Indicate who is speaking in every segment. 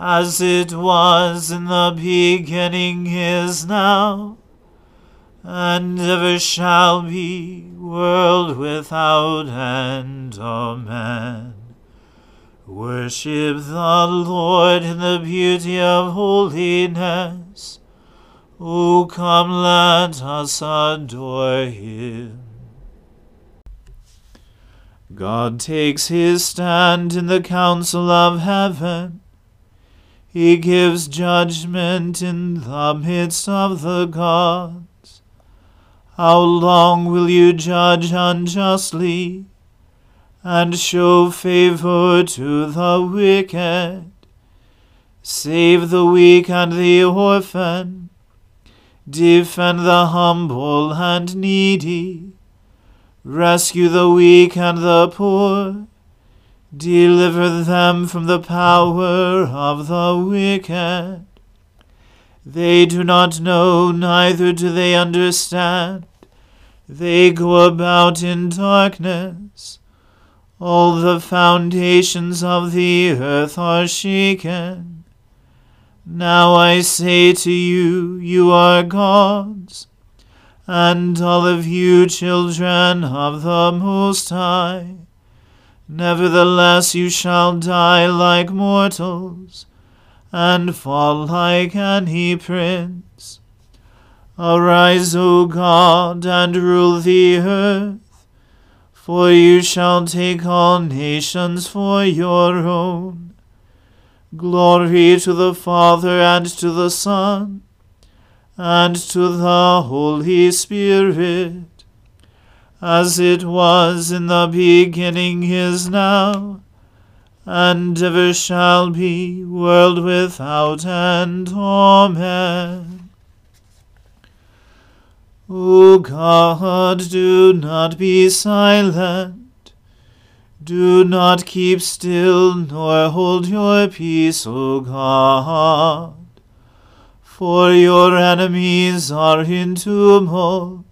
Speaker 1: as it was in the beginning is now, and ever shall be, world without end. Amen. Worship the Lord in the beauty of holiness. O come, let us adore him. God takes his stand in the council of heaven. He gives judgment in the midst of the gods. How long will you judge unjustly and show favor to the wicked? Save the weak and the orphan. Defend the humble and needy. Rescue the weak and the poor Deliver them from the power of the wicked. They do not know, neither do they understand. They go about in darkness. All the foundations of the earth are shaken. Now I say to you, you are gods, and all of you children of the Most High. Nevertheless, you shall die like mortals, and fall like any prince. Arise, O God, and rule the earth, for you shall take all nations for your own. Glory to the Father, and to the Son, and to the Holy Spirit as it was in the beginning is now, and ever shall be, world without end. Amen. O God, do not be silent. Do not keep still, nor hold your peace, O God. For your enemies are in tumult,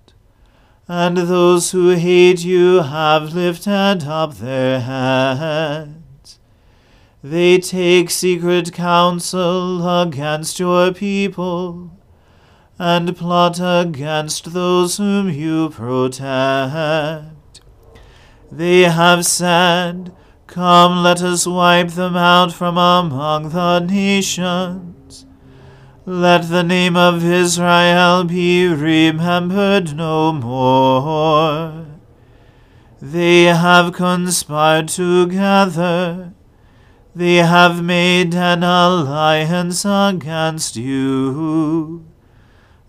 Speaker 1: and those who hate you have lifted up their heads. They take secret counsel against your people, and plot against those whom you protect. They have said, Come, let us wipe them out from among the nations. Let the name of Israel be remembered no more. They have conspired together. They have made an alliance against you.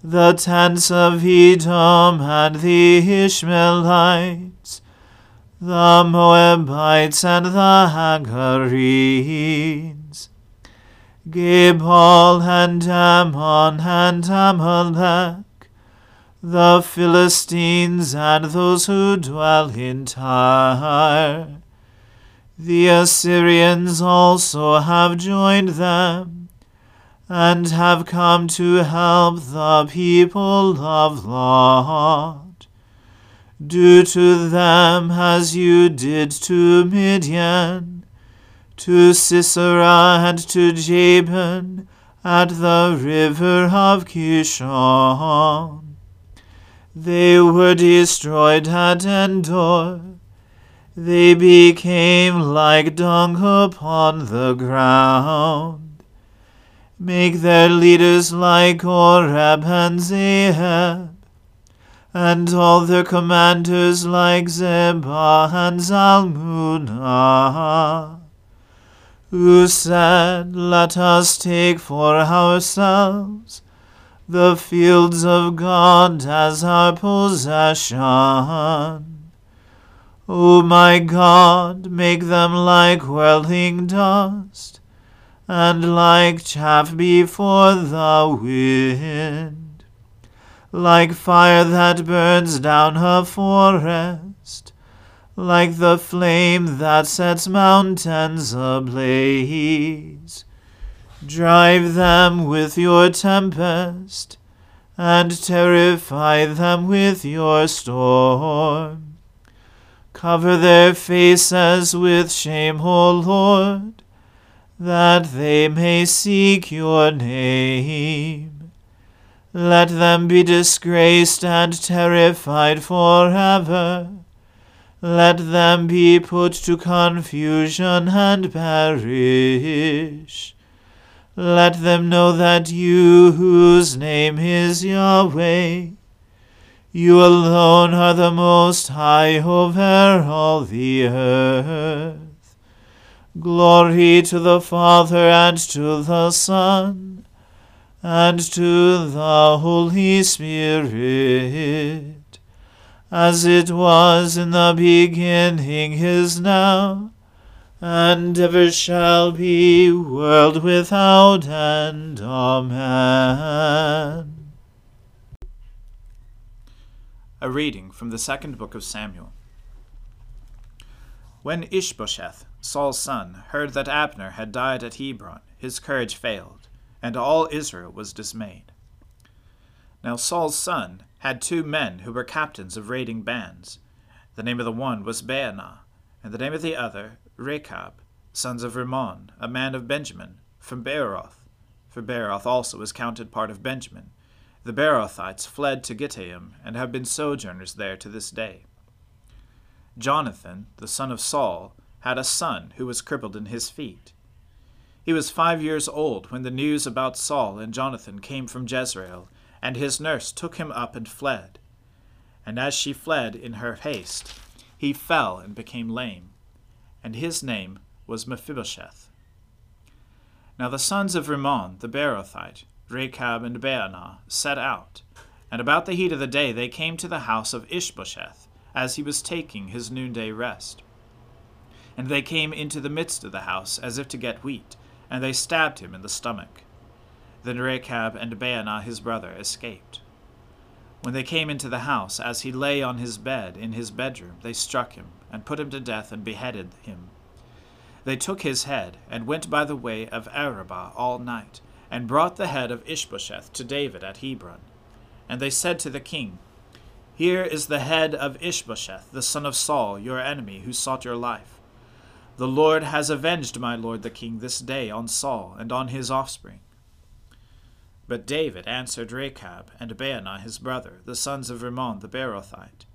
Speaker 1: The tents of Edom and the Ishmaelites the Moabites and the Hagarenes, Gebal and Ammon and Amalek, the Philistines and those who dwell in Tyre. The Assyrians also have joined them, and have come to help the people of Lot. Do to them as you did to Midian, to Sisera and to Jabin at the river of Kishon. They were destroyed at Endor. They became like dung upon the ground. Make their leaders like Oreb and Zeeb and all their commanders like Zebah and Zalmunna, who said, Let us take for ourselves the fields of God as our possession. O my God, make them like whirling dust, and like chaff before the wind like fire that burns down a forest, like the flame that sets mountains ablaze. Drive them with your tempest, and terrify them with your storm. Cover their faces with shame, O Lord, that they may seek your name. Let them be disgraced and terrified forever. Let them be put to confusion and perish. Let them know that you, whose name is Yahweh, you alone are the Most High over all the earth. Glory to the Father and to the Son and to the Holy Spirit, as it was in the beginning is now, and ever shall be, world without end. Amen.
Speaker 2: A reading from the second book of Samuel. When Ishbosheth, Saul's son, heard that Abner had died at Hebron, his courage failed and all Israel was dismayed. Now Saul's son had two men who were captains of raiding bands. The name of the one was Baanah, and the name of the other Rechab, sons of Rimmon, a man of Benjamin, from Beeroth. For Beeroth also is counted part of Benjamin. The Beerothites fled to Gittaim, and have been sojourners there to this day. Jonathan, the son of Saul, had a son who was crippled in his feet. He was five years old when the news about Saul and Jonathan came from Jezreel, and his nurse took him up and fled. And as she fled in her haste, he fell and became lame, and his name was Mephibosheth. Now the sons of Rimmon the Beerothite, Rechab and Baanah, set out, and about the heat of the day they came to the house of Ishbosheth, as he was taking his noonday rest. And they came into the midst of the house, as if to get wheat, and they stabbed him in the stomach. Then Rechab and Baanah his brother escaped. When they came into the house, as he lay on his bed in his bedroom, they struck him, and put him to death, and beheaded him. They took his head, and went by the way of Arabah all night, and brought the head of Ishbosheth to David at Hebron. And they said to the king, Here is the head of Ishbosheth, the son of Saul, your enemy, who sought your life. The Lord has avenged my lord the king this day on Saul and on his offspring. But David answered Rechab and Baanah his brother, the sons of Rimmon the Beerothite,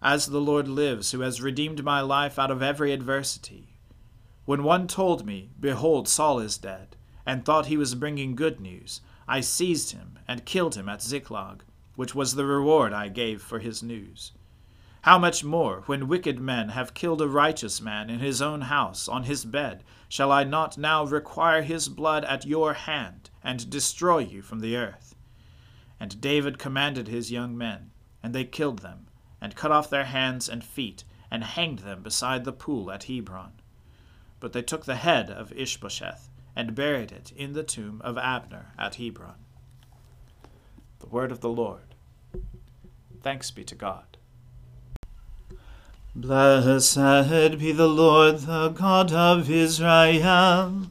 Speaker 2: As the Lord lives, who has redeemed my life out of every adversity. When one told me, Behold, Saul is dead, and thought he was bringing good news, I seized him and killed him at Ziklag, which was the reward I gave for his news. How much more, when wicked men have killed a righteous man in his own house, on his bed, shall I not now require his blood at your hand, and destroy you from the earth? And David commanded his young men, and they killed them, and cut off their hands and feet, and hanged them beside the pool at Hebron. But they took the head of Ishbosheth, and buried it in the tomb of Abner at Hebron. The word of the Lord. Thanks be to God.
Speaker 1: Blessed be the Lord, the God of Israel.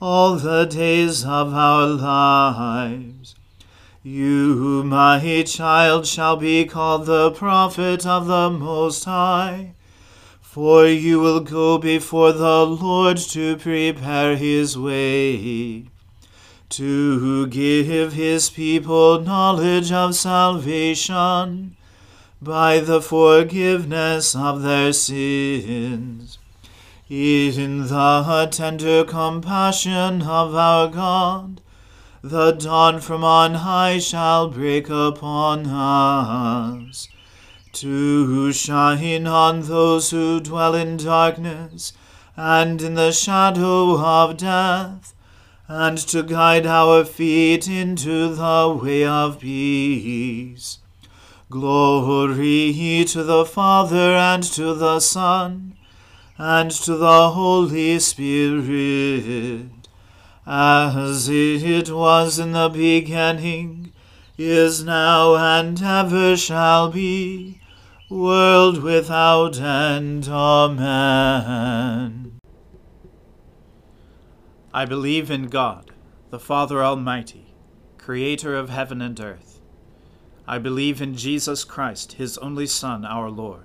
Speaker 1: all the days of our lives. You, my child, shall be called the prophet of the Most High, for you will go before the Lord to prepare his way to give his people knowledge of salvation by the forgiveness of their sins. In the tender compassion of our God, the dawn from on high shall break upon us, to shine on those who dwell in darkness and in the shadow of death and to guide our feet into the way of peace. Glory to the Father and to the Son and to the Holy Spirit, as it was in the beginning, is now, and ever shall be, world without end. Amen.
Speaker 2: I believe in God, the Father Almighty, creator of heaven and earth. I believe in Jesus Christ, his only Son, our Lord.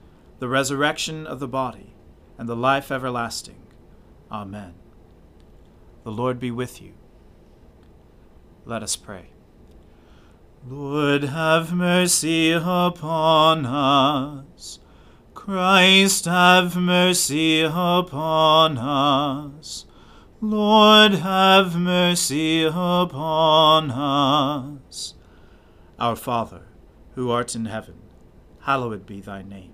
Speaker 2: the resurrection of the body, and the life everlasting. Amen. The Lord be with you. Let us pray.
Speaker 1: Lord, have mercy upon us. Christ have mercy upon us. Lord have mercy upon us.
Speaker 2: Our Father, who art in heaven, hallowed be thy name.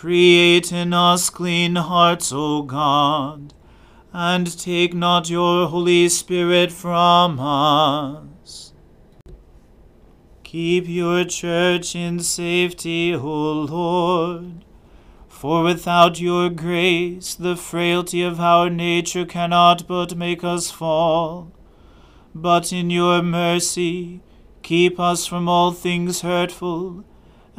Speaker 1: Create in us clean hearts, O God, and take not your Holy Spirit from us. Keep your church in safety, O Lord for without your grace, the frailty of our nature cannot but make us fall. But in your mercy, keep us from all things hurtful,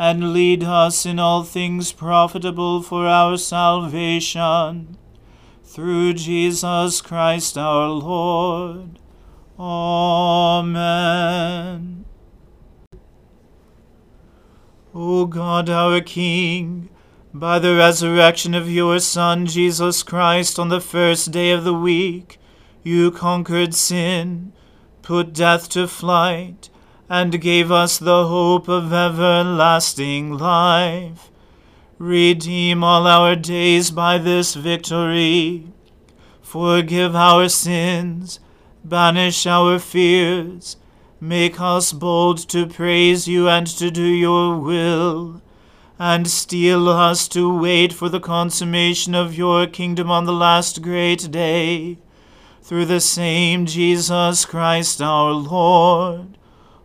Speaker 1: and lead us in all things profitable for our salvation. Through Jesus Christ our Lord. Amen. O God, our King, by the resurrection of your Son, Jesus Christ, on the first day of the week, you conquered sin, put death to flight, and gave us the hope of everlasting life. Redeem all our days by this victory. Forgive our sins, banish our fears, make us bold to praise you and to do your will and steel us to wait for the consummation of your kingdom on the last great day. Through the same Jesus Christ our Lord.